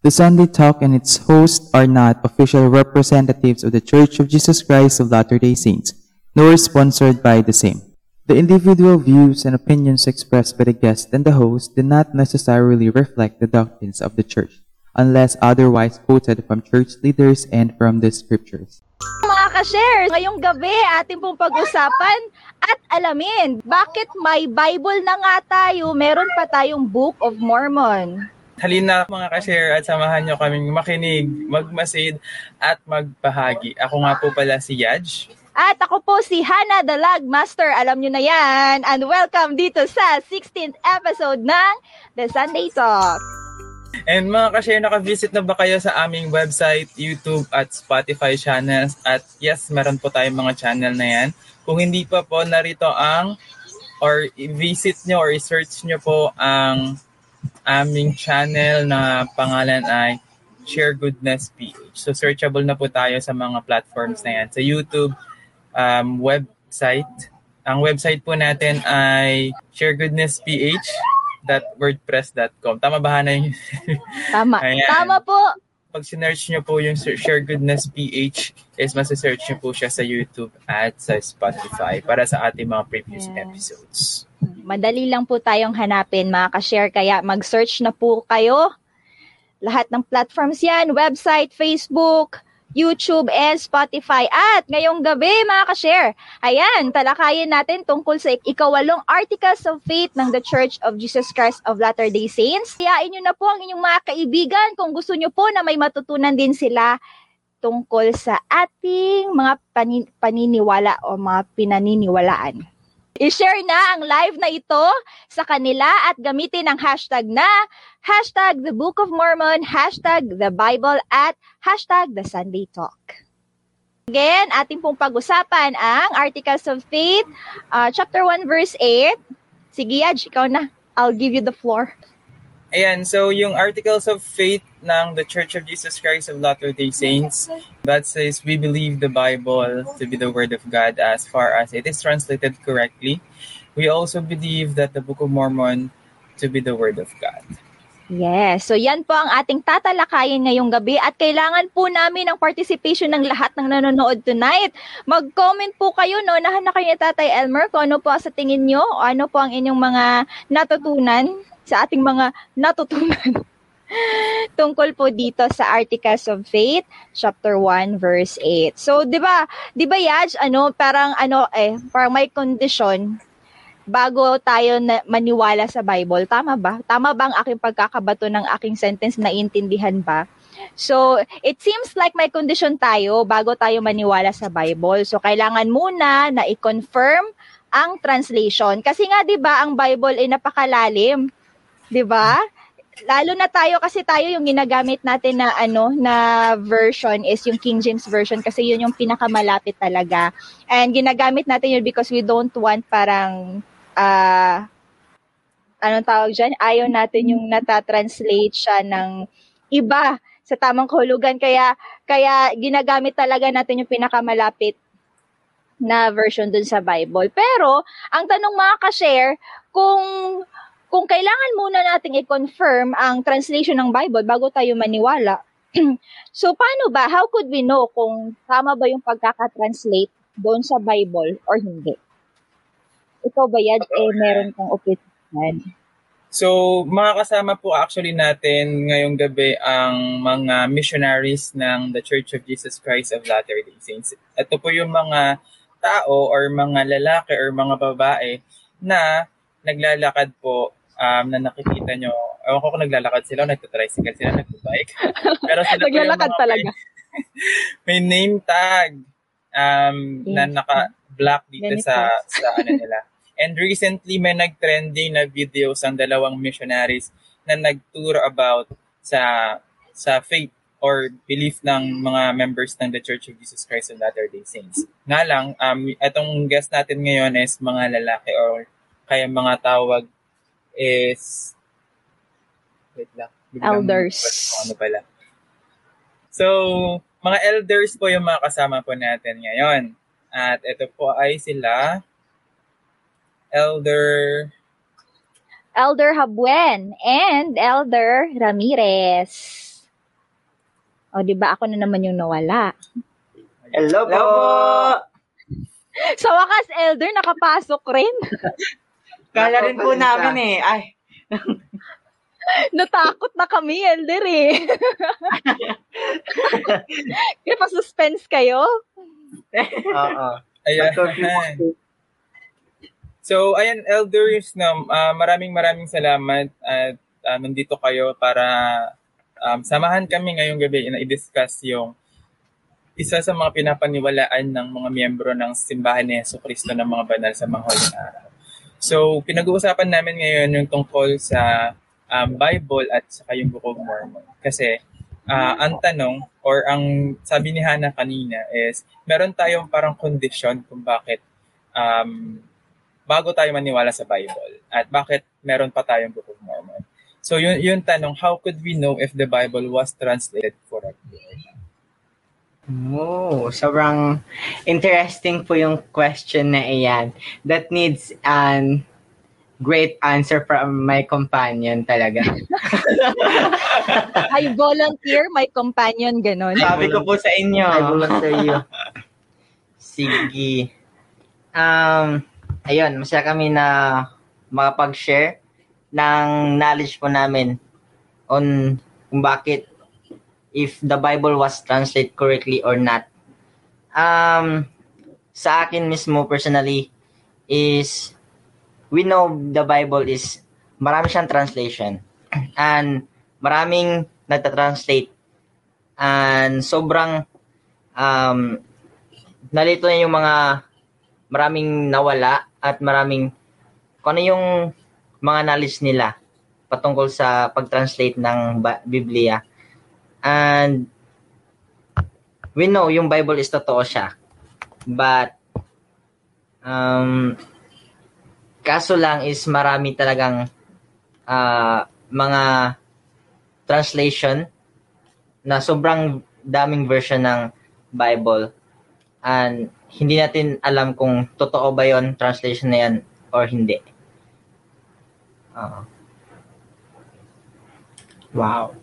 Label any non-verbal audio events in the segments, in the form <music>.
The Sunday Talk and its hosts are not official representatives of the Church of Jesus Christ of Latter-day Saints, nor sponsored by the same. The individual views and opinions expressed by the guest and the host do not necessarily reflect the doctrines of the Church, unless otherwise quoted from church leaders and from the scriptures. Mga ka-share, ngayong gabi ating pong pag-usapan at alamin bakit may Bible na nga tayo, meron pa tayong Book of Mormon. Halina mga ka-share at samahan nyo kaming makinig, magmasid at magbahagi. Ako nga po pala si Yaj. At ako po si Hannah Dalag Master, alam nyo na yan. And welcome dito sa 16th episode ng The Sunday Talk. And mga ka-share, naka-visit na ba kayo sa aming website, YouTube at Spotify channels? At yes, meron po tayong mga channel na yan. Kung hindi pa po, narito ang or i-visit nyo or i-search nyo po ang aming channel na pangalan ay Share Goodness PH. So searchable na po tayo sa mga platforms na yan. Sa YouTube, um, website. Ang website po natin ay sharegoodnessph.wordpress.com. Tama ba na yun? Tama. <laughs> Ayan. Tama po. Pag sinearch nyo po yung Share Goodness PH, is masisearch nyo po siya sa YouTube at sa Spotify para sa ating mga previous Yeah. episodes. Madali lang po tayong hanapin mga ka-share kaya mag-search na po kayo. Lahat ng platforms yan, website, Facebook, YouTube, and Spotify. At ngayong gabi mga ka-share, ayan, talakayin natin tungkol sa ikawalong Articles of Faith ng The Church of Jesus Christ of Latter-day Saints. Kayain nyo na po ang inyong mga kaibigan kung gusto nyo po na may matutunan din sila tungkol sa ating mga panin- paniniwala o mga pinaniniwalaan. I-share na ang live na ito sa kanila at gamitin ang hashtag na hashtag The Book of Mormon, hashtag The Bible at hashtag The Sunday Talk. Again, ating pong pag-usapan ang Articles of Faith, uh, chapter 1, verse 8. Sige, Yaj, ikaw na. I'll give you the floor. Ayan, so yung Articles of Faith ng The Church of Jesus Christ of Latter-day Saints, that says, we believe the Bible to be the Word of God as far as it is translated correctly. We also believe that the Book of Mormon to be the Word of God. Yes. So yan po ang ating tatalakayin ngayong gabi at kailangan po namin ang participation ng lahat ng nanonood tonight. Mag-comment po kayo, no? Nahan na kayo ni Tatay Elmer kung ano po sa tingin nyo o ano po ang inyong mga natutunan sa ating mga natutunan <laughs> tungkol po dito sa Articles of Faith, chapter 1, verse 8. So, 'di ba? 'Di ba, Yaj, ano, parang ano eh, parang may condition bago tayo na maniwala sa Bible. Tama ba? Tama ba ang aking pagkakabato ng aking sentence? Naintindihan ba? So, it seems like may condition tayo bago tayo maniwala sa Bible. So, kailangan muna na i-confirm ang translation. Kasi nga, di ba, ang Bible ay napakalalim. Di ba? Lalo na tayo kasi tayo yung ginagamit natin na ano na version is yung King James version kasi yun yung pinakamalapit talaga. And ginagamit natin yun because we don't want parang ah anong tawag dyan? Ayaw natin yung natatranslate siya ng iba sa tamang kahulugan. Kaya, kaya ginagamit talaga natin yung pinakamalapit na version dun sa Bible. Pero, ang tanong mga ka-share, kung kung kailangan muna nating i-confirm ang translation ng Bible bago tayo maniwala, <clears throat> so paano ba? How could we know kung tama ba yung pagkakatranslate doon sa Bible or hindi? Ikaw ba, Yad, eh, meron kang opinion? So, mga kasama po actually natin ngayong gabi ang mga missionaries ng The Church of Jesus Christ of Latter-day Saints. Ito po yung mga tao or mga lalaki or mga babae na naglalakad po um, na nakikita nyo. Ewan ko kung naglalakad sila o nagtatricycle sila, nagbabike. <laughs> Pero sila Naglalakad talaga. May, <laughs> may name tag um, na naka-black dito Ganito. sa, sa ano nila. <laughs> And recently, may nag-trending na videos ang dalawang missionaries na nag-tour about sa sa faith or belief ng mga members ng The Church of Jesus Christ of Latter-day Saints. Nga lang, um, itong guest natin ngayon is mga lalaki or kaya mga tawag is wait lang. Elders. Ano pala. So, mga elders po yung mga kasama po natin ngayon. At ito po ay sila Elder Elder Habuen and Elder Ramirez. O, di ba ako na naman yung nawala? Hello po! Sa wakas, Elder, nakapasok rin. <laughs> Kala rin po namin eh. Ay, <laughs> Natakot na kami, Elder eh. <laughs> Kaya pa-suspense kayo? oo. Ayan. So, ayan, elders, no, ah, maraming maraming salamat at ah, nandito kayo para um, samahan kami ngayong gabi na i-discuss yung isa sa mga pinapaniwalaan ng mga miyembro ng simbahan ni Yeso Cristo ng mga banal sa mga huling araw. So, pinag-uusapan namin ngayon yung tungkol sa um, Bible at saka yung Book of Mormon. Kasi ah, ang tanong or ang sabi ni Hannah kanina is meron tayong parang kondisyon kung bakit um, bago tayo maniwala sa Bible at bakit meron pa tayong Book of Mormon. So yun yung tanong, how could we know if the Bible was translated correctly? Oh, sobrang interesting po yung question na iyan. That needs an great answer from my companion talaga. <laughs> I volunteer, my companion, ganon. Sabi ko po sa inyo. I volunteer you. Sige. Um, ayun, masaya kami na makapag-share ng knowledge po namin on kung bakit if the Bible was translated correctly or not. Um, sa akin mismo personally is we know the Bible is marami siyang translation <clears throat> and maraming nagta-translate and sobrang um, nalito na yung mga maraming nawala at maraming kung ano yung mga knowledge nila patungkol sa pag-translate ng Biblia. And we know yung Bible is totoo siya. But um, kaso lang is marami talagang ah, mga translation na sobrang daming version ng Bible and hindi natin alam kung totoo ba yon translation na yan or hindi. Oo. Wow.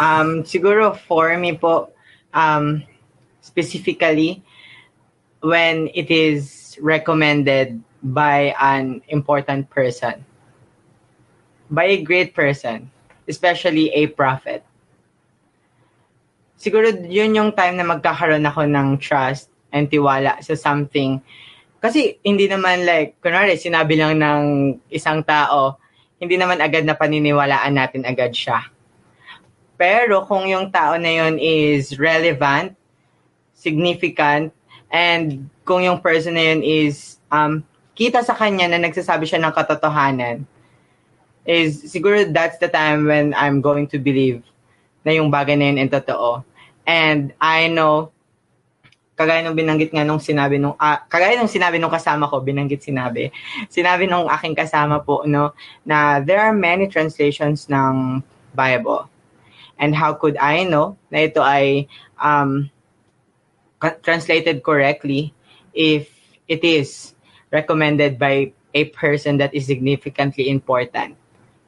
Um, siguro for me po, um, specifically, when it is recommended by an important person, by a great person, especially a prophet. Siguro yun yung time na magkakaroon ako ng trust and tiwala sa something. Kasi hindi naman like, kunwari, sinabi lang ng isang tao, hindi naman agad na paniniwalaan natin agad siya. Pero kung yung tao na yun is relevant, significant, and kung yung person na yun is um, kita sa kanya na nagsasabi siya ng katotohanan, is siguro that's the time when I'm going to believe na yung bagay na yun ay totoo. And I know, kagaya nung binanggit nga nung sinabi nung, ah, kagaya nung sinabi nung kasama ko, binanggit sinabi, sinabi nung aking kasama po, no, na there are many translations ng Bible. And how could I know na ito ay um, translated correctly if it is recommended by a person that is significantly important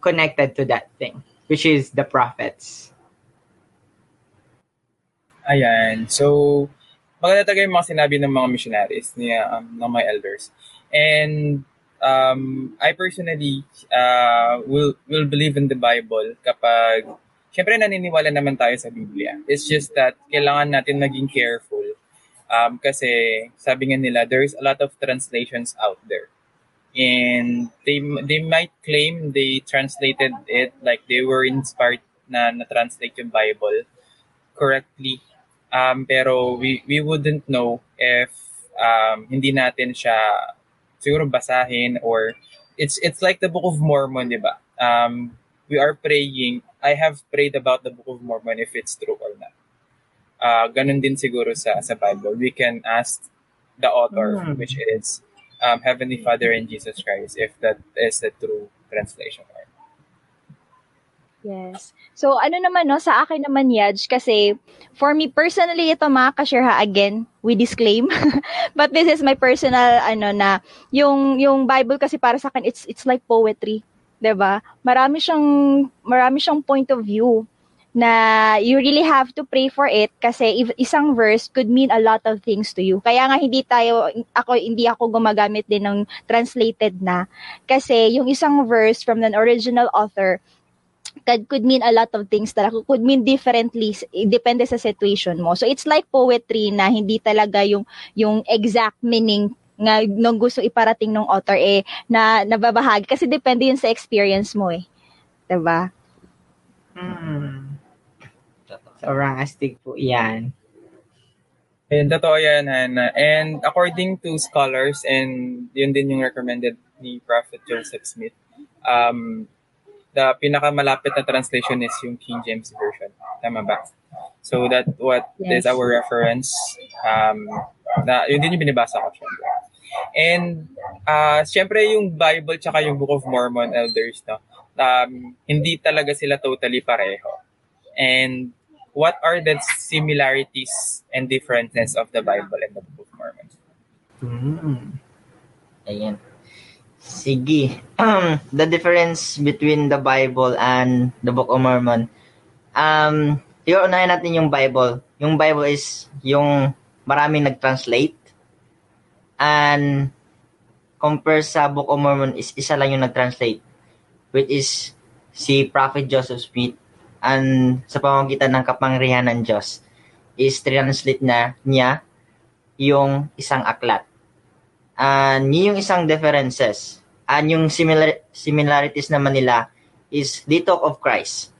connected to that thing, which is the prophets. Ayan. So, maganda talaga yung mga sinabi ng mga missionaries, ni, um, ng mga elders. And um, I personally uh, will will believe in the Bible kapag, syempre naniniwala naman tayo sa Biblia. It's just that kailangan natin maging careful um, kasi sabi nga nila, there's a lot of translations out there. And they they might claim they translated it like they were inspired na na-translate yung Bible correctly Um, pero we, we wouldn't know if um, hindi natin siya siguro basahin or it's it's like the Book of Mormon, di ba? Um, we are praying. I have prayed about the Book of Mormon if it's true or not. Uh, ganun din siguro sa sa Bible. We can ask the author, Mm. which is um, Heavenly Father and Jesus Christ, if that is the true translation or not. Yes. So, ano naman, no, sa akin naman, Yaj, kasi for me personally, ito mga ka-share ha, again, we disclaim. <laughs> But this is my personal, ano na, yung, yung Bible kasi para sa akin, it's, it's like poetry. 'Di ba? Marami siyang, marami siyang point of view. na you really have to pray for it kasi isang verse could mean a lot of things to you. Kaya nga hindi tayo ako hindi ako gumagamit din ng translated na kasi yung isang verse from an original author could, could mean a lot of things talaga. Could mean differently, depende sa situation mo. So it's like poetry na hindi talaga yung yung exact meaning nga nung gusto iparating ng author eh na nababahagi kasi depende yun sa experience mo eh. 'Di ba? Hmm. Sobrang astig po yan. And totoo yan, Hannah. And according to scholars, and yun din yung recommended ni Prophet Joseph Smith, um, the pinakamalapit na translation is yung King James Version. Tama ba? So that what is Yes. our reference. Um, na, yun din yung binibasa ko, syempre. And, uh, syempre yung Bible tsaka yung Book of Mormon elders, no? Um, hindi talaga sila totally pareho. And what are the similarities and differences of the Bible and the Book of Mormon? Hmm. Ayan. Sige. Um, the difference between the Bible and the Book of Mormon. Um, siguro unahin natin yung Bible. Yung Bible is yung maraming nag-translate. And compare sa Book of Mormon is isa lang yung nag-translate. Which is si Prophet Joseph Smith. And sa pamamagitan ng kapangyarihan ng Diyos is translate na niya yung isang aklat. And yun yung isang differences. And yung similar similarities naman nila is they talk of Christ.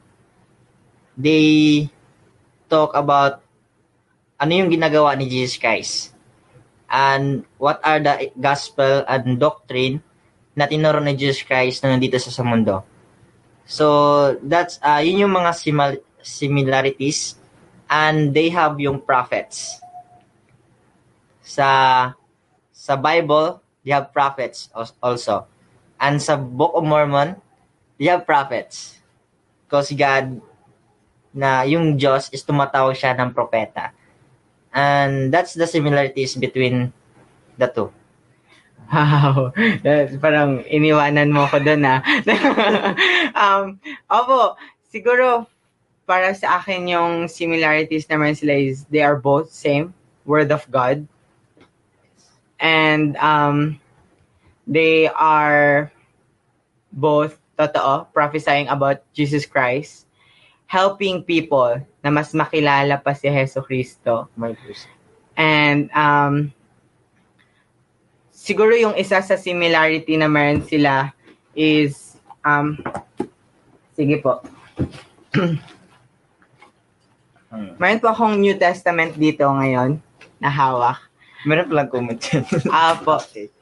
They talk about ano yung ginagawa ni Jesus Christ. And what are the gospel and doctrine na tinuro ni Jesus Christ na nandito sa, sa mundo. So, that's, uh, yun yung mga simil- similarities. And they have yung prophets. Sa sa Bible, they have prophets als- also. And sa Book of Mormon, they have prophets. Because God, na yung Diyos is tumatawag siya ng propeta. And that's the similarities between the two. Wow. <laughs> That's parang iniwanan mo ko doon ah. <laughs> um, opo, siguro para sa akin yung similarities naman sila is they are both same, Word of God. And um, they are both totoo, prophesying about Jesus Christ, helping people na mas makilala pa si Heso Kristo. My. And um, siguro yung isa sa similarity na meron sila is, um, sige po. Hmm. <clears throat> meron po akong New Testament dito ngayon na hawak. Meron palang comment yan. Ah, po. <laughs>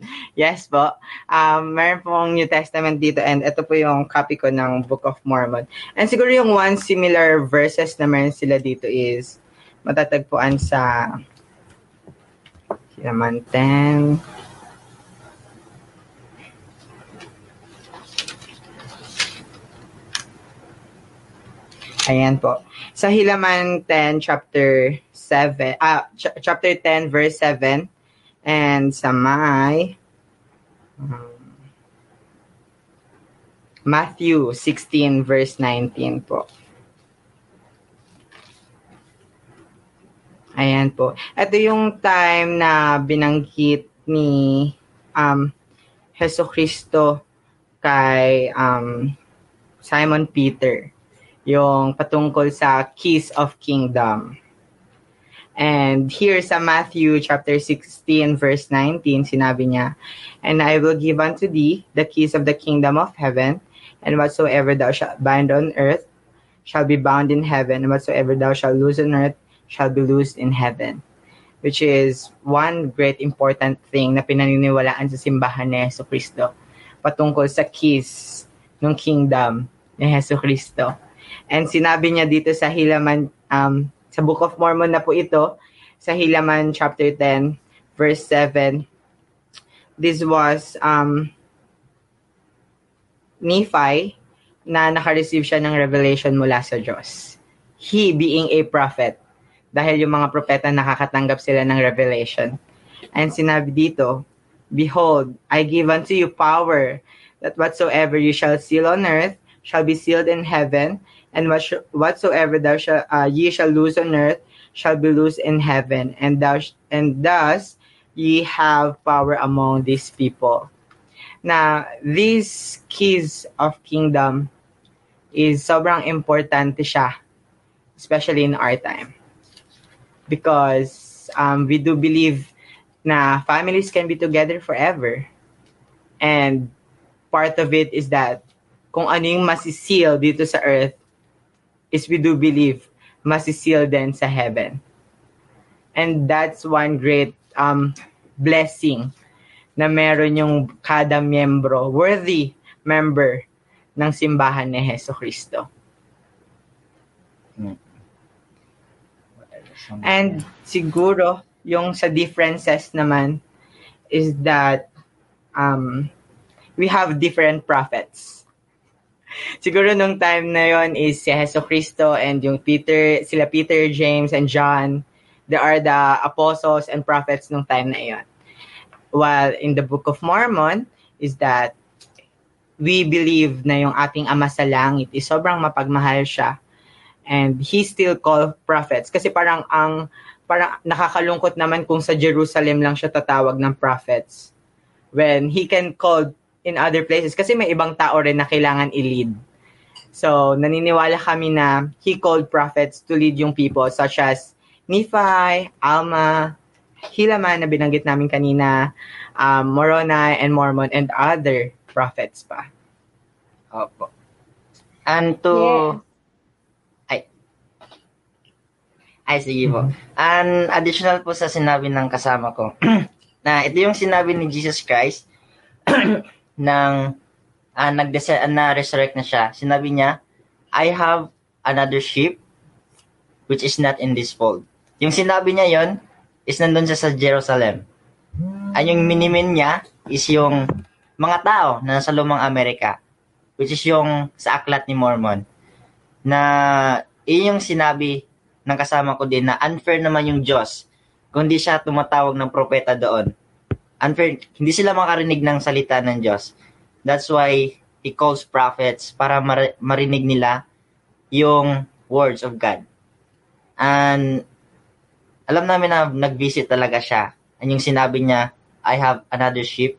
<laughs> Yes po. Um, meron po akong New Testament dito and ito po yung copy ko ng Book of Mormon. And siguro yung one similar verses na meron sila dito is matatagpuan sa Halaman 10. Ayan po. Sa Hilaman 10, chapter 7, ah, ch- chapter 10, verse 7, and sa may um, Matthew 16, verse 19 po. Ayan po. Ito yung time na binanggit ni um, Heso Kristo kay um, Simon Peter yung patungkol sa keys of kingdom. And here sa Matthew chapter 16 verse 19, sinabi niya, And I will give unto thee the keys of the kingdom of heaven, and whatsoever thou shalt bind on earth shall be bound in heaven, and whatsoever thou shalt loose on earth shall be loosed in heaven. Which is one great important thing na pinaniniwalaan sa simbahan ni Yeso Kristo patungkol sa keys ng kingdom ni Yeso Kristo. And sinabi niya dito sa Hilaman, um, sa Book of Mormon na po ito, sa Hilaman chapter 10, verse 7, this was um, Nephi na nakareceive siya ng revelation mula sa Diyos. He being a prophet. Dahil yung mga propeta nakakatanggap sila ng revelation. And sinabi dito, Behold, I give unto you power that whatsoever you shall seal on earth shall be sealed in heaven, and what sh- whatsoever thou shall, uh, ye shall lose on earth shall be loosed in heaven, and thou sh- and thus ye have power among these people. Now, these keys of kingdom is sobrang importante siya, especially in our time. Because um, we do believe na families can be together forever. And part of it is that kung ano yung masiseal dito sa earth is we do believe masiseal din sa heaven. And that's one great um, blessing na meron yung kada miyembro, worthy member ng simbahan ni Heso Kristo. And siguro, yung sa differences naman is that um, we have different prophets. <laughs> Siguro nung time na yon is si Heso Kristo and yung Peter, sila Peter, James, and John. They are the apostles and prophets nung time na yon. While in the Book of Mormon is that we believe na yung ating Ama sa Langit is sobrang mapagmahal siya. And he still call prophets. Kasi parang ang parang nakakalungkot naman kung sa Jerusalem lang siya tatawag ng prophets. When he can call in other places. Kasi may ibang tao rin na kailangan i-lead. So, naniniwala kami na he called prophets to lead yung people such as Nephi, Alma, Helaman na binanggit namin kanina, um, Moroni, and Mormon, and other prophets pa. Opo. And to... Ay. Ay, sige po. And additional po sa sinabi ng kasama ko, <clears throat> na ito yung sinabi ni Jesus Christ <clears throat> ng uh, nagdese na resurrect na siya. Sinabi niya, I have another sheep which is not in this fold. Yung sinabi niya yon is nandun siya sa Jerusalem. Ang yung minimin niya is yung mga tao na nasa lumang Amerika which is yung sa aklat ni Mormon na iyon yung sinabi ng kasama ko din na unfair naman yung Diyos kung di siya tumatawag ng propeta doon. Unfair, hindi sila makarinig ng salita ng Diyos. That's why He calls prophets para mar- marinig nila yung words of God. And alam namin na nag-visit talaga siya. And yung sinabi niya, I have another sheep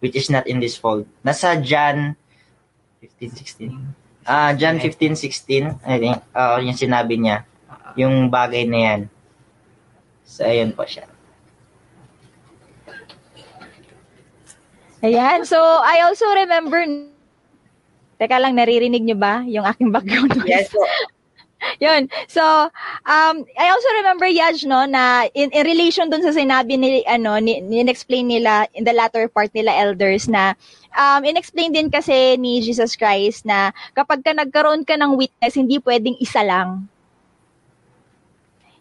which is not in this fold. Nasa John 15, 16. Ah, John 15, 16. I think, uh, yung sinabi niya. Yung bagay na yan. So, ayun po siya. Ayan. So, I also remember... Teka lang, naririnig nyo ba yung aking background noise? Yes po. <laughs> Yun. So, um, I also remember, Yaj, no, na in, in relation dun sa sinabi ni, ano, ni, in-explain nila, in the latter part nila elders na, um, in-explain din kasi ni Jesus Christ na kapag ka nagkaroon ka ng witness, hindi pwedeng isa lang.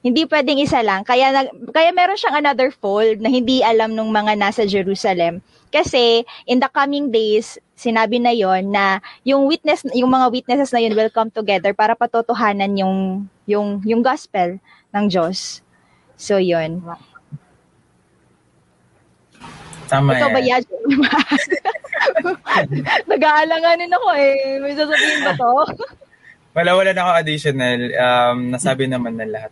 Hindi pwedeng isa lang. Kaya, nag, kaya meron siyang another fold na hindi alam nung mga nasa Jerusalem. Kasi, in the coming days, sinabi na yon na yung witness, yung mga witnesses na yun will come together para patotohanan yung, yung, yung gospel ng Diyos. So, yun. Tama Ikaw ba, yan. <laughs> Nag-aalanganin ako eh. May sasabihin ba to? Wala, wala na ako additional. Um, nasabi naman na lahat.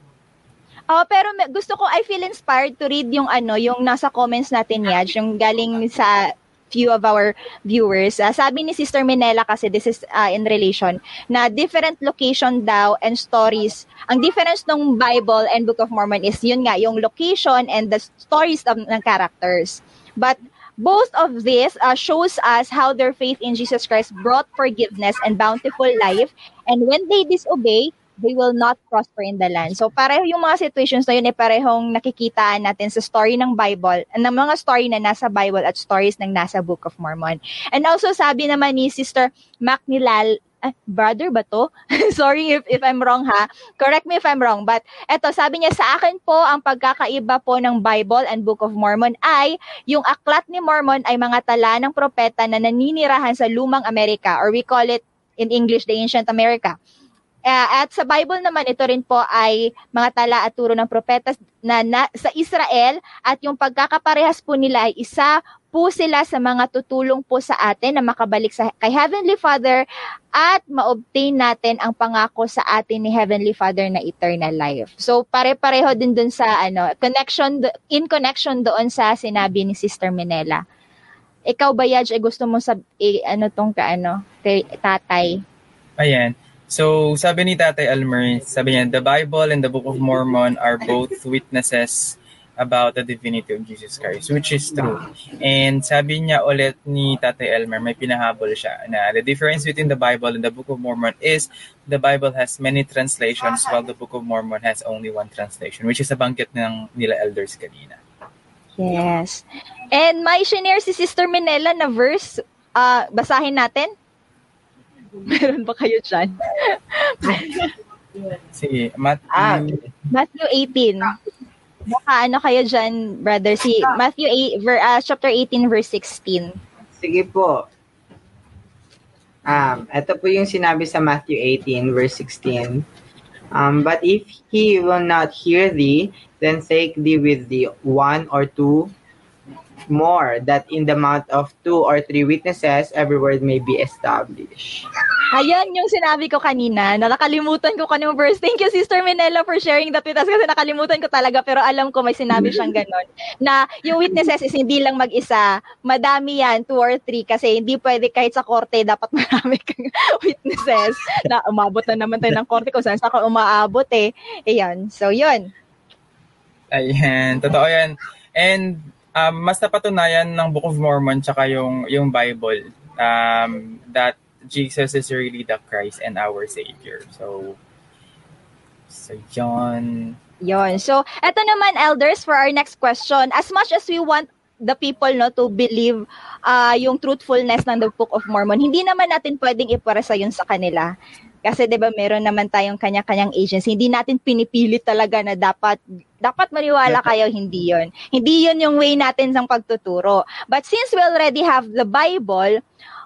Oh, pero may, gusto ko, I feel inspired to read yung ano, yung nasa comments natin, Yaj, yung galing sa few of our viewers. Uh, sabi ni Sister Minella kasi, this is uh, in relation, na different location daw and stories. Ang difference ng Bible and Book of Mormon is yun nga, yung location and the stories of ng characters. But both of this uh, shows us how their faith in Jesus Christ brought forgiveness and bountiful life. And when they disobey, they will not prosper in the land. So pareho yung mga situations na yun ay parehong nakikita natin sa story ng Bible, ng mga story na nasa Bible at stories ng nasa Book of Mormon. And also sabi naman ni Sister Macnilal, ah, brother ba to? <laughs> Sorry if, if I'm wrong ha. Correct me if I'm wrong. But eto, sabi niya sa akin po, ang pagkakaiba po ng Bible and Book of Mormon ay yung aklat ni Mormon ay mga tala ng propeta na naninirahan sa lumang Amerika or we call it in English the ancient America. Uh, at sa Bible naman, ito rin po ay mga tala at turo ng propeta na, na sa Israel at yung pagkakaparehas po nila ay isa po sila sa mga tutulong po sa atin na makabalik sa kay Heavenly Father at ma-obtain natin ang pangako sa atin ni Heavenly Father na eternal life. So pare-pareho din dun sa ano, connection in connection doon sa sinabi ni Sister Minella. Ikaw ba Yaj, eh, gusto mo sab eh, ano tong kaano kay tatay? Ayan. So, sabi ni Tatay Elmer, sabi niya, the Bible and the Book of Mormon are both witnesses about the divinity of Jesus Christ, which is true. And sabi niya ulit ni Tatay Elmer, may pinahabol siya na the difference between the Bible and the Book of Mormon is the Bible has many translations while the Book of Mormon has only one translation, which is nabanggit ng nila elders kanina. Yes. And may shinare si Sister Minella na verse, uh, basahin natin? <laughs> Meron ba kayo dyan? <laughs> Sige, Matt. Ah. Matthew 18. Baka ano kayo dyan, brother? Si Matthew 8, ver, uh, chapter 18, verse 16. Sige po. Um, ito po yung sinabi sa Matthew 18, verse 16. Um, but if he will not hear thee, then take thee with thee one or two more, that in the mouth of two or three witnesses, every word may be established. Ayan yung sinabi ko kanina. Nakalimutan ko kanong verse. Thank you, Sister Minella, for sharing that with us kasi nakalimutan ko talaga pero alam ko may sinabi siyang ganon. Na yung witnesses is hindi lang mag-isa. Madami yan, two or three kasi hindi pwede kahit sa korte dapat <laughs> marami kang witnesses na umabot na naman tayo ng korte kung saan sa umaabot eh. Ayan. So, yun. Ayan, totoo yan. And um, mas napatunayan ng Book of Mormon tsaka yung, yung Bible um, that Jesus is really the Christ and our Savior. So, so yun. Yon. So, eto naman, elders, for our next question. As much as we want the people no to believe uh, yung truthfulness ng the Book of Mormon, hindi naman natin pwedeng iparasa yun sa kanila. Kasi 'di ba meron naman tayong kanya-kanyang agency. Hindi natin pinipilit talaga na dapat dapat maniwala kayo hindi 'yon. Hindi 'yon yung way natin ng pagtuturo. But since we already have the Bible,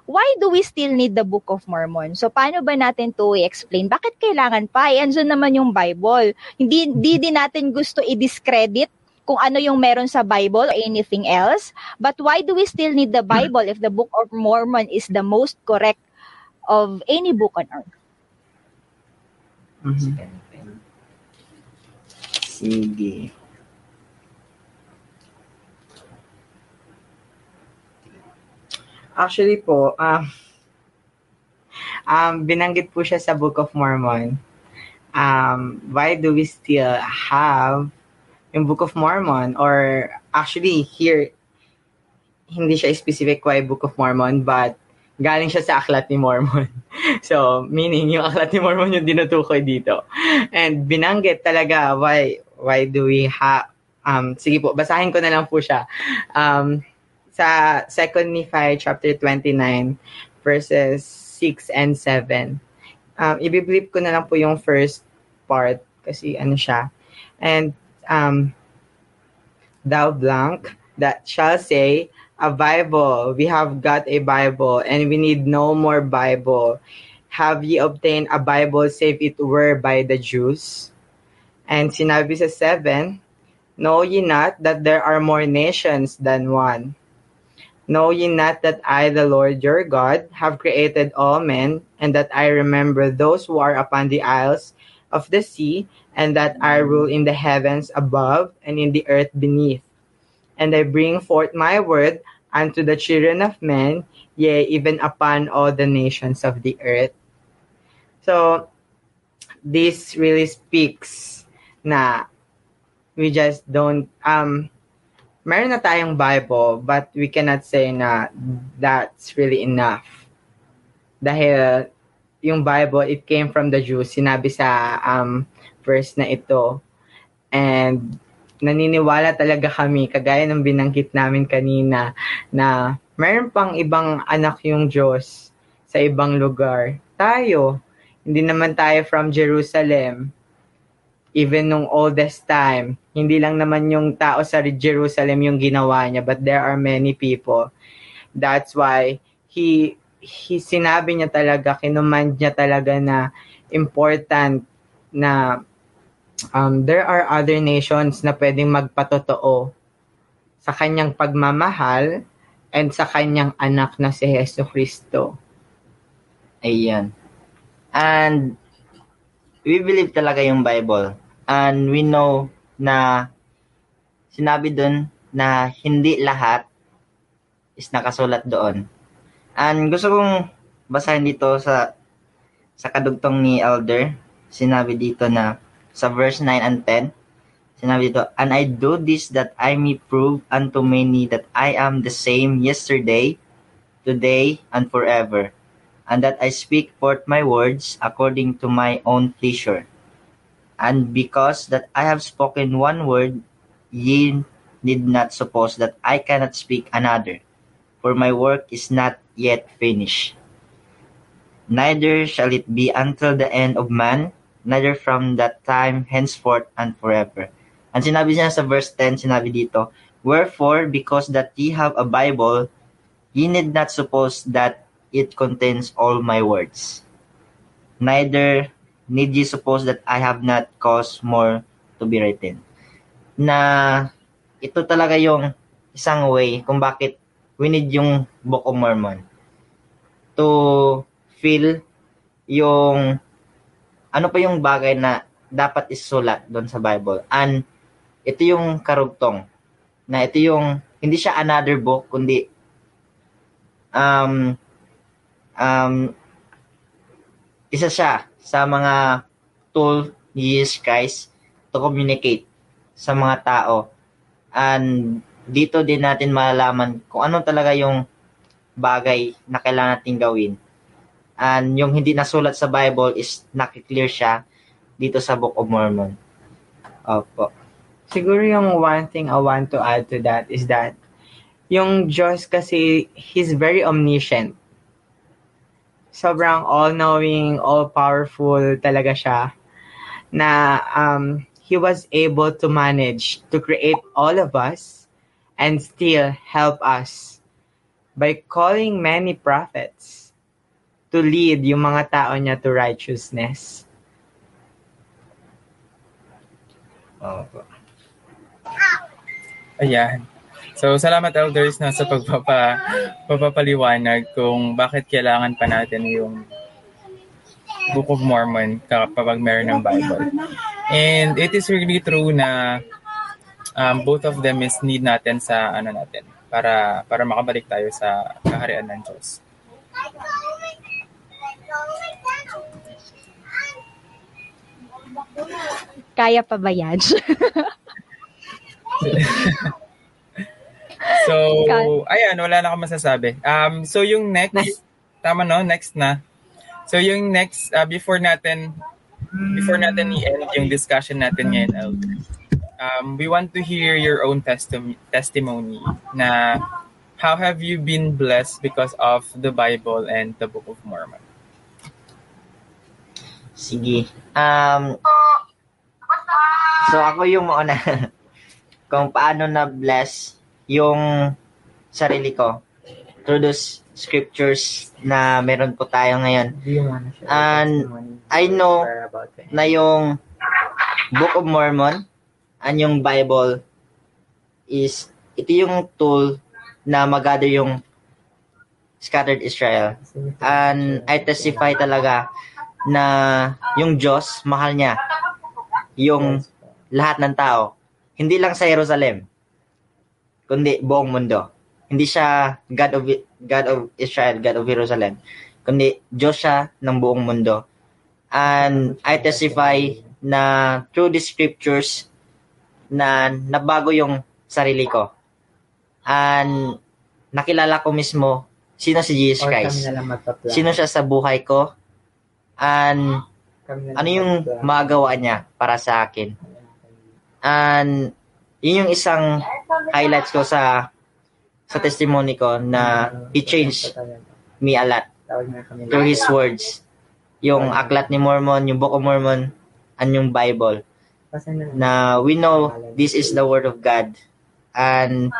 why do we still need the Book of Mormon? So paano ba natin to i-explain? Bakit kailangan pa? Eh, andyan naman yung Bible. Hindi di din natin gusto i-discredit kung ano yung meron sa Bible or anything else. But why do we still need the <clears throat> Bible if the Book of Mormon is the most correct of any book on earth? Mhm. Sige. Actually po, um, um, binanggit po siya sa Book of Mormon. Um, why do we still have yung Book of Mormon? Or actually, here, hindi siya specific why Book of Mormon, but galing siya sa Aklat ni Mormon. <laughs> so, meaning, yung Aklat ni Mormon yung dinutukoy dito. And binanggit talaga why why do we have um sige po basahin ko na lang po siya um sa 2 Nephi chapter 29 verses 6 and 7 um ibiblip ko na lang po yung first part kasi ano siya and um thou blank that shall say a Bible we have got a Bible and we need no more Bible have ye obtained a Bible save it were by the Jews And sinabi sa 7, Know ye not that there are more nations than one? Know ye not that I, the Lord your God, have created all men, and that I remember those who are upon the isles of the sea, and that I rule in the heavens above and in the earth beneath? And I bring forth my word unto the children of men, yea, even upon all the nations of the earth. So, this really speaks na we just don't um meron na tayong Bible but we cannot say na that's really enough. Dahil yung Bible it came from the Jews sinabi sa um verse na ito and naniniwala talaga kami kagaya ng binanggit namin kanina na meron pang ibang anak yung Diyos sa ibang lugar. Tayo, hindi naman tayo from Jerusalem even nung oldest time, hindi lang naman yung tao sa Jerusalem yung ginawa niya, but there are many people. That's why he he sinabi niya talaga, kinuman niya talaga na important na um, there are other nations na pwedeng magpatotoo sa kanyang pagmamahal and sa kanyang anak na si Yesu Kristo. Ayan. And we believe talaga yung Bible. And we know na sinabi doon na hindi lahat is nakasulat doon. And gusto kong basahin dito sa sa kadugtong ni Elder. Sinabi dito na sa verse 9 and 10. Sinabi dito, And I do this that I may prove unto many that I am the same yesterday, today, and forever and that I speak forth my words according to my own pleasure. And because that I have spoken one word, ye need not suppose that I cannot speak another, for my work is not yet finished. Neither shall it be until the end of man, neither from that time henceforth and forever. And sinabi niya sa verse 10, sinabi dito, Wherefore, because that ye have a Bible, ye need not suppose that it contains all my words. Neither need ye suppose that I have not caused more to be written. Na ito talaga yung isang way kung bakit we need yung Book of Mormon to feel yung ano pa yung bagay na dapat isulat doon sa Bible. And ito yung karugtong na ito yung hindi siya another book kundi um um, isa siya sa mga tool ni Jesus Christ to communicate sa mga tao. And dito din natin malalaman kung ano talaga yung bagay na kailangan natin gawin. And yung hindi nasulat sa Bible is nakiklear siya dito sa Book of Mormon. Opo. Siguro yung one thing I want to add to that is that yung Diyos kasi, He's very omniscient. Sobrang all-knowing, all-powerful talaga siya na um, He was able to manage to create all of us and still help us by calling many prophets to lead yung mga tao niya to righteousness. Opo. Ayan. So, salamat elders na sa pagpapa, pagpapaliwanag kung bakit kailangan pa natin yung Book of Mormon kapag meron ng Bible. And it is really true na um, both of them is need natin sa ano natin para para makabalik tayo sa kaharian ng Diyos. Kaya pa ba yan? <laughs> So, ayan, wala na akong masasabi. Um, so yung next, Next. tama no, next na. So yung next, uh, before natin, before natin i-end yung discussion natin ngayon, Elder, um, we want to hear your own testim- testimony na how have you been blessed because of the Bible and the Book of Mormon? Sige. Um, so ako yung mauna <laughs> kung paano na bless yung sarili ko through those scriptures na meron po tayo ngayon. Share And I know na yung Book of Mormon and yung Bible is ito yung tool na mag-gather yung scattered Israel. And I testify talaga na yung Diyos, mahal niya yung lahat ng tao. Hindi lang sa Jerusalem, kundi buong mundo. Hindi siya God of, God of Israel, God of Jerusalem, kundi Diyos siya ng buong mundo. And I testify na through the scriptures na nabago yung sarili ko. And nakilala ko mismo sino si Jesus Christ. Sino siya sa buhay ko. And ano yung magawa niya para sa akin. And yun yung isang highlights ko sa sa testimony ko na he changed me a lot through his words. Yung Aklat ni Mormon, yung Book of Mormon, and yung Bible. Na we know this is the Word of God. And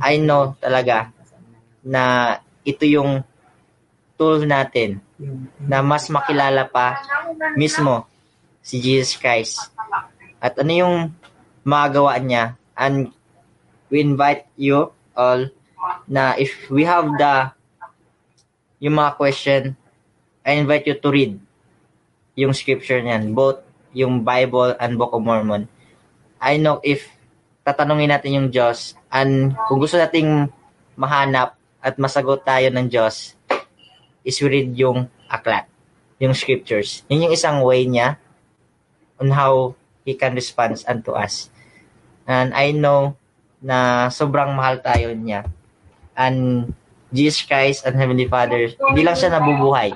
I know talaga na ito yung tool natin na mas makilala pa mismo si Jesus Christ. At ano yung magawa niya. And we invite you all na if we have the yung mga question, I invite you to read yung scripture niyan, both yung Bible and Book of Mormon. I know if tatanungin natin yung Diyos and kung gusto nating mahanap at masagot tayo ng Diyos is we read yung aklat, yung scriptures. Yun yung isang way niya on how He can respond unto us. And I know na sobrang mahal tayo niya. And Jesus Christ and Heavenly Father, hindi lang siya nabubuhay,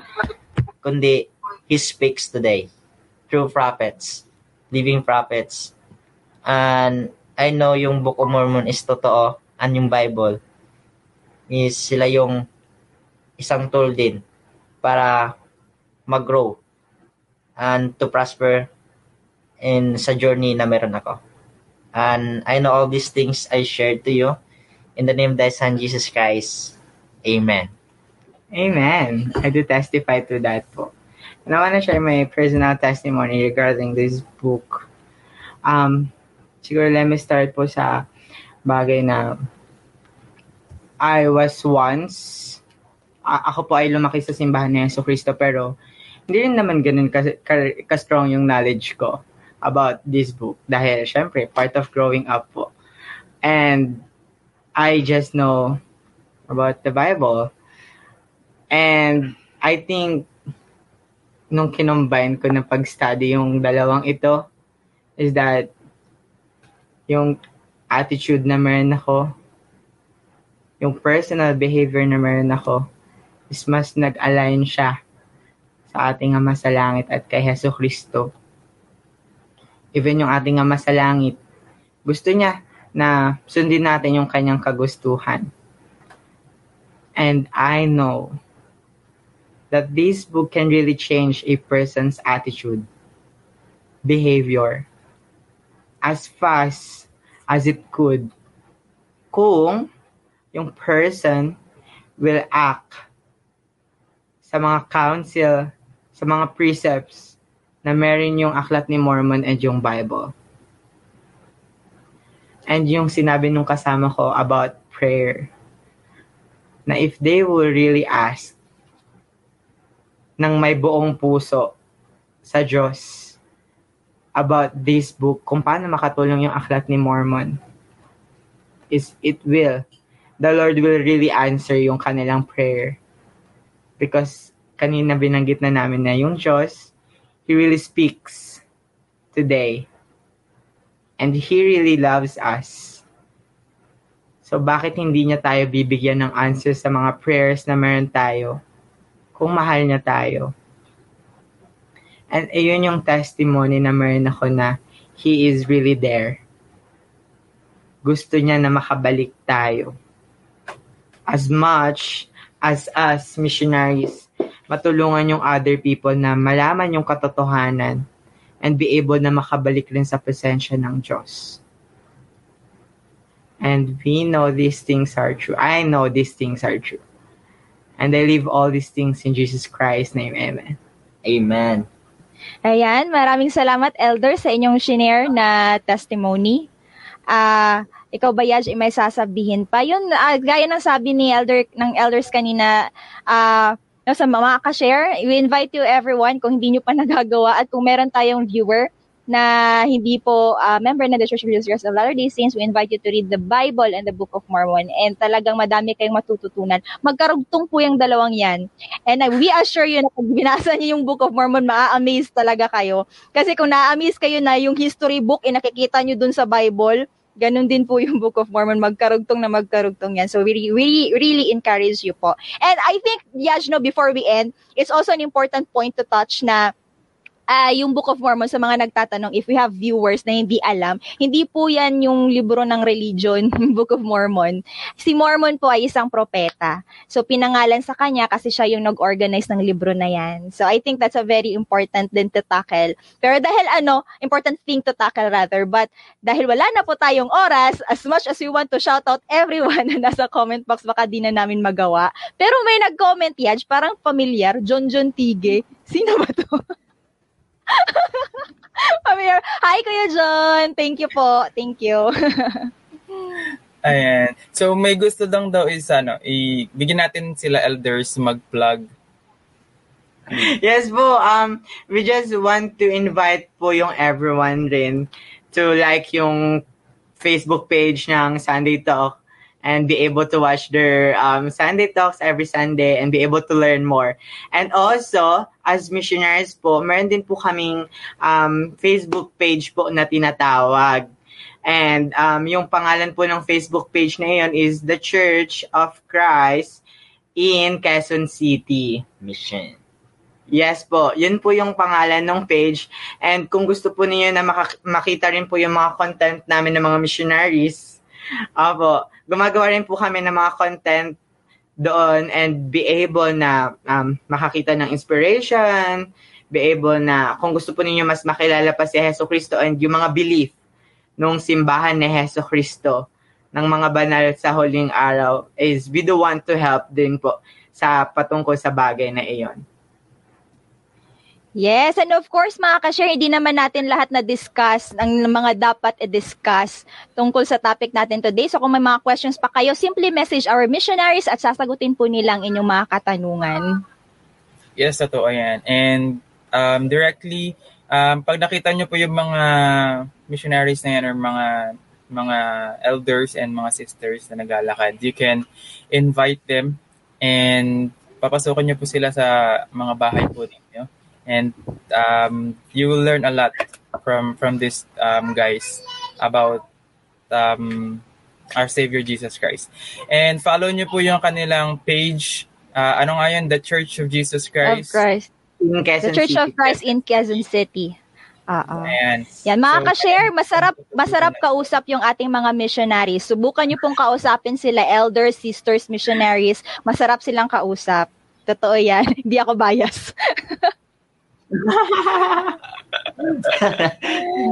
kundi He speaks today through prophets, living prophets. And I know yung Book of Mormon is totoo and yung Bible is sila yung isang tool din para mag-grow and to prosper in sa journey na meron ako. And I know all these things I shared to you in the name of thy Son Jesus Christ. Amen. Amen. I do testify to that po. And I want to share my personal testimony regarding this book. Um, siguro let me start po sa bagay na I was once, a- ako po ay lumaki sa simbahan ni Yeso Cristo pero hindi rin naman ganun ka- ka- ka-strong yung knowledge ko about this book. Dahil syempre, part of growing up po. And I just know about the Bible. And I think nung kinombine ko na pag-study yung dalawang ito is that yung attitude na meron ako, yung personal behavior na meron ako, is mas nag-align siya sa ating Ama sa Langit at kay Heso Kristo. Even yung ating Ama sa Langit, gusto niya na sundin natin yung kanyang kagustuhan. And I know that this book can really change a person's attitude, behavior, as fast as it could kung yung person will act sa mga counsel, sa mga precepts na meron yung aklat ni Mormon and yung Bible. And yung sinabi nung kasama ko about prayer, na if they will really ask ng may buong puso sa Diyos about this book, kung paano makatulong yung aklat ni Mormon, is it will, the Lord will really answer yung kanilang prayer. Because kanina binanggit na namin na yung Diyos, He really speaks today. And He really loves us. So bakit hindi niya tayo bibigyan ng answer sa mga prayers na meron tayo kung mahal niya tayo? And ayun yung testimony na meron ako na He is really there. Gusto niya na makabalik tayo. As much as us missionaries, matulungan yung other people na malaman yung katotohanan and be able na makabalik rin sa presensya ng Diyos. And we know these things are true. I know these things are true. And I leave all these things in Jesus Christ's name. Amen. Amen. Ayan, maraming salamat Elder sa inyong shinare na testimony. Ah, ikaw ba Yaj, may sasabihin pa? Yun, ah, gaya ng sabi ni Elder ng elders kanina, ah, no, sa mga ka-share, we invite you everyone kung hindi nyo pa <laughs> nagagawa at kung meron tayong viewer na hindi po ah, member na the Church of Jesus of Latter-day Saints, we invite you to read the Bible and the Book of Mormon and talagang madami kayong matututunan. Magkarugtong po yung dalawang yan. And uh, we assure you na pag binasa niyo yung Book of Mormon, maa-amaze talaga kayo. Kasi kung na-amaze kayo na yung history book, eh, nakikita nyo dun sa Bible, ganun din po yung Book of Mormon, magkarugtong na magkarugtong yan. So we really, really, really encourage you po. And I think, Yaj, no, before we end, it's also an important point to touch na ah, yung Book of Mormon sa mga nagtatanong if we have viewers na hindi alam, hindi po yan yung libro ng religion, <laughs> Book of Mormon. Si Mormon po ay isang propeta. So pinangalan sa kanya kasi siya yung nag-organize ng libro na yan. So I think that's a very important din to tackle. Pero dahil ano, important thing to tackle rather, but dahil wala na po tayong oras, as much as we want to shout out everyone <laughs> na nasa comment box, baka di na namin magawa. Pero may nag-comment, Yaj, parang familiar, John John Tige. Sino ba to? <laughs> <laughs> familiar. Hi, Kuya John. Thank you po. Thank you. <laughs> Ayan. So may gusto lang daw is ano, ibigyan natin sila elders mag-plug. Yes po, um, we just want to invite po yung everyone rin to like yung Facebook page ng Sunday Talk and be able to watch their um, Sunday Talks every Sunday and be able to learn more. And also, as missionaries po, meron din po kaming um, Facebook page po na tinatawag. And um, yung pangalan po ng Facebook page na yun is The Church of Christ in Quezon City. Mission. Yes po, yun po yung pangalan ng page. And kung gusto po niyo na maka- makita rin po yung mga content namin ng mga missionaries, opo, gumagawa rin po kami ng mga content doon and be able na um, makakita ng inspiration, be able na kung gusto po ninyo mas makilala pa si Heso Kristo and yung mga belief nung simbahan ni Heso Kristo ng mga banal sa huling araw is we do want to help din po sa patungkol sa bagay na iyon. Yes, and of course mga ka-share, hindi naman natin lahat na discuss ang mga dapat i-discuss tungkol sa topic natin today. So kung may mga questions pa kayo, simply message our missionaries at sasagutin po nilang inyong mga katanungan. Yes, totoo yan. And um, directly, um, pag nakita nyo po yung mga missionaries na yan or mga mga elders and mga sisters na naglalakad, you can invite them and papasukin nyo po sila sa mga bahay po ninyo. And um, you will learn a lot from from these um, guys about um, our Savior Jesus Christ. And follow nyo po yung kanilang page. Uh, ano nga yun? The Church of Jesus Of Christ. Christ. In Quezon The Church City. of Christ in Quezon City. Oo. Ayan. Yan, mga So, ka-share, masarap, masarap kausap yung ating mga missionaries. Subukan nyo pong kausapin sila, elders, sisters, missionaries. Masarap silang kausap. Totoo yan. <laughs> Hindi ako bias. <laughs>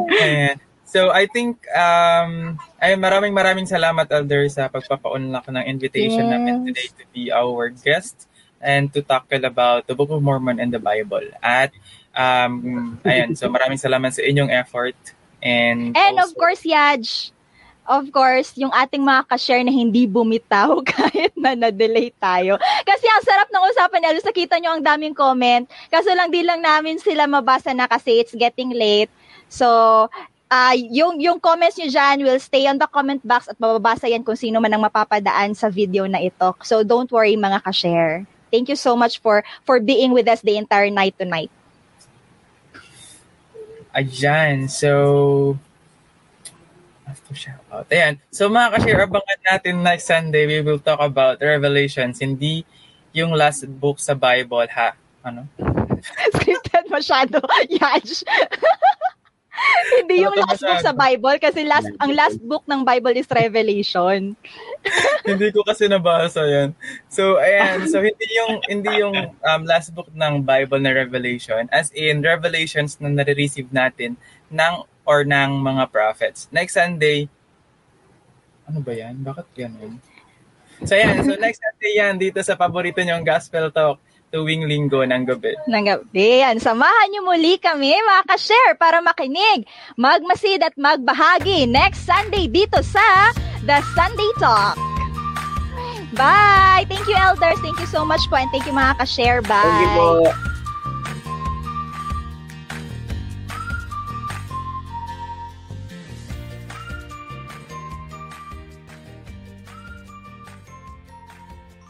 Ayan. So I think um ay maraming maraming salamat Elder sa pagpapa-unlock ng invitation Yes. namin today to be our guest and to tackle about the Book of Mormon and the Bible. At um ayan, so maraming salamat sa inyong effort and And of also- course, Yaj, of course, yung ating mga ka-share na hindi bumitaw <laughs> kahit na na-delay tayo. Kasi ang sarap ng usapan nila. Nakita nyo ang daming comment. Kaso lang di lang namin sila mabasa na kasi it's getting late. So, ah yung, yung comments nyo dyan will stay on the comment box at mababasa yan kung sino man ang mapapadaan sa video na ito. So, don't worry mga ka-share. Thank you so much for for being with us the entire night tonight. Ayan, so have to shout out. Ayan. So mga ka-share, abangan natin next Sunday, we will talk about Revelations. Hindi yung last book sa Bible, ha? Ano? <laughs> Scripted masyado. Yash. <laughs> Hindi yung Ano last book sa? Bible kasi last ang last book ng Bible is Revelation. <laughs> hindi ko kasi nabasa yan. So, ayan. So, hindi yung, hindi yung um, last book ng Bible na Revelation. As in, Revelations na nare-receive natin ng or ng mga prophets. Next Sunday, ano ba yan? Bakit ganun? So, ayan. So, <laughs> next Sunday yan dito sa paborito niyong Gospel Talk tuwing linggo ng gabi. Ng gabi. Yan. Samahan niyo muli kami mga ka-share para makinig, magmasid at magbahagi next Sunday dito sa The Sunday Talk. Bye! Thank you, elders. Thank you so much po and thank you mga ka-share. Bye! Thank you po.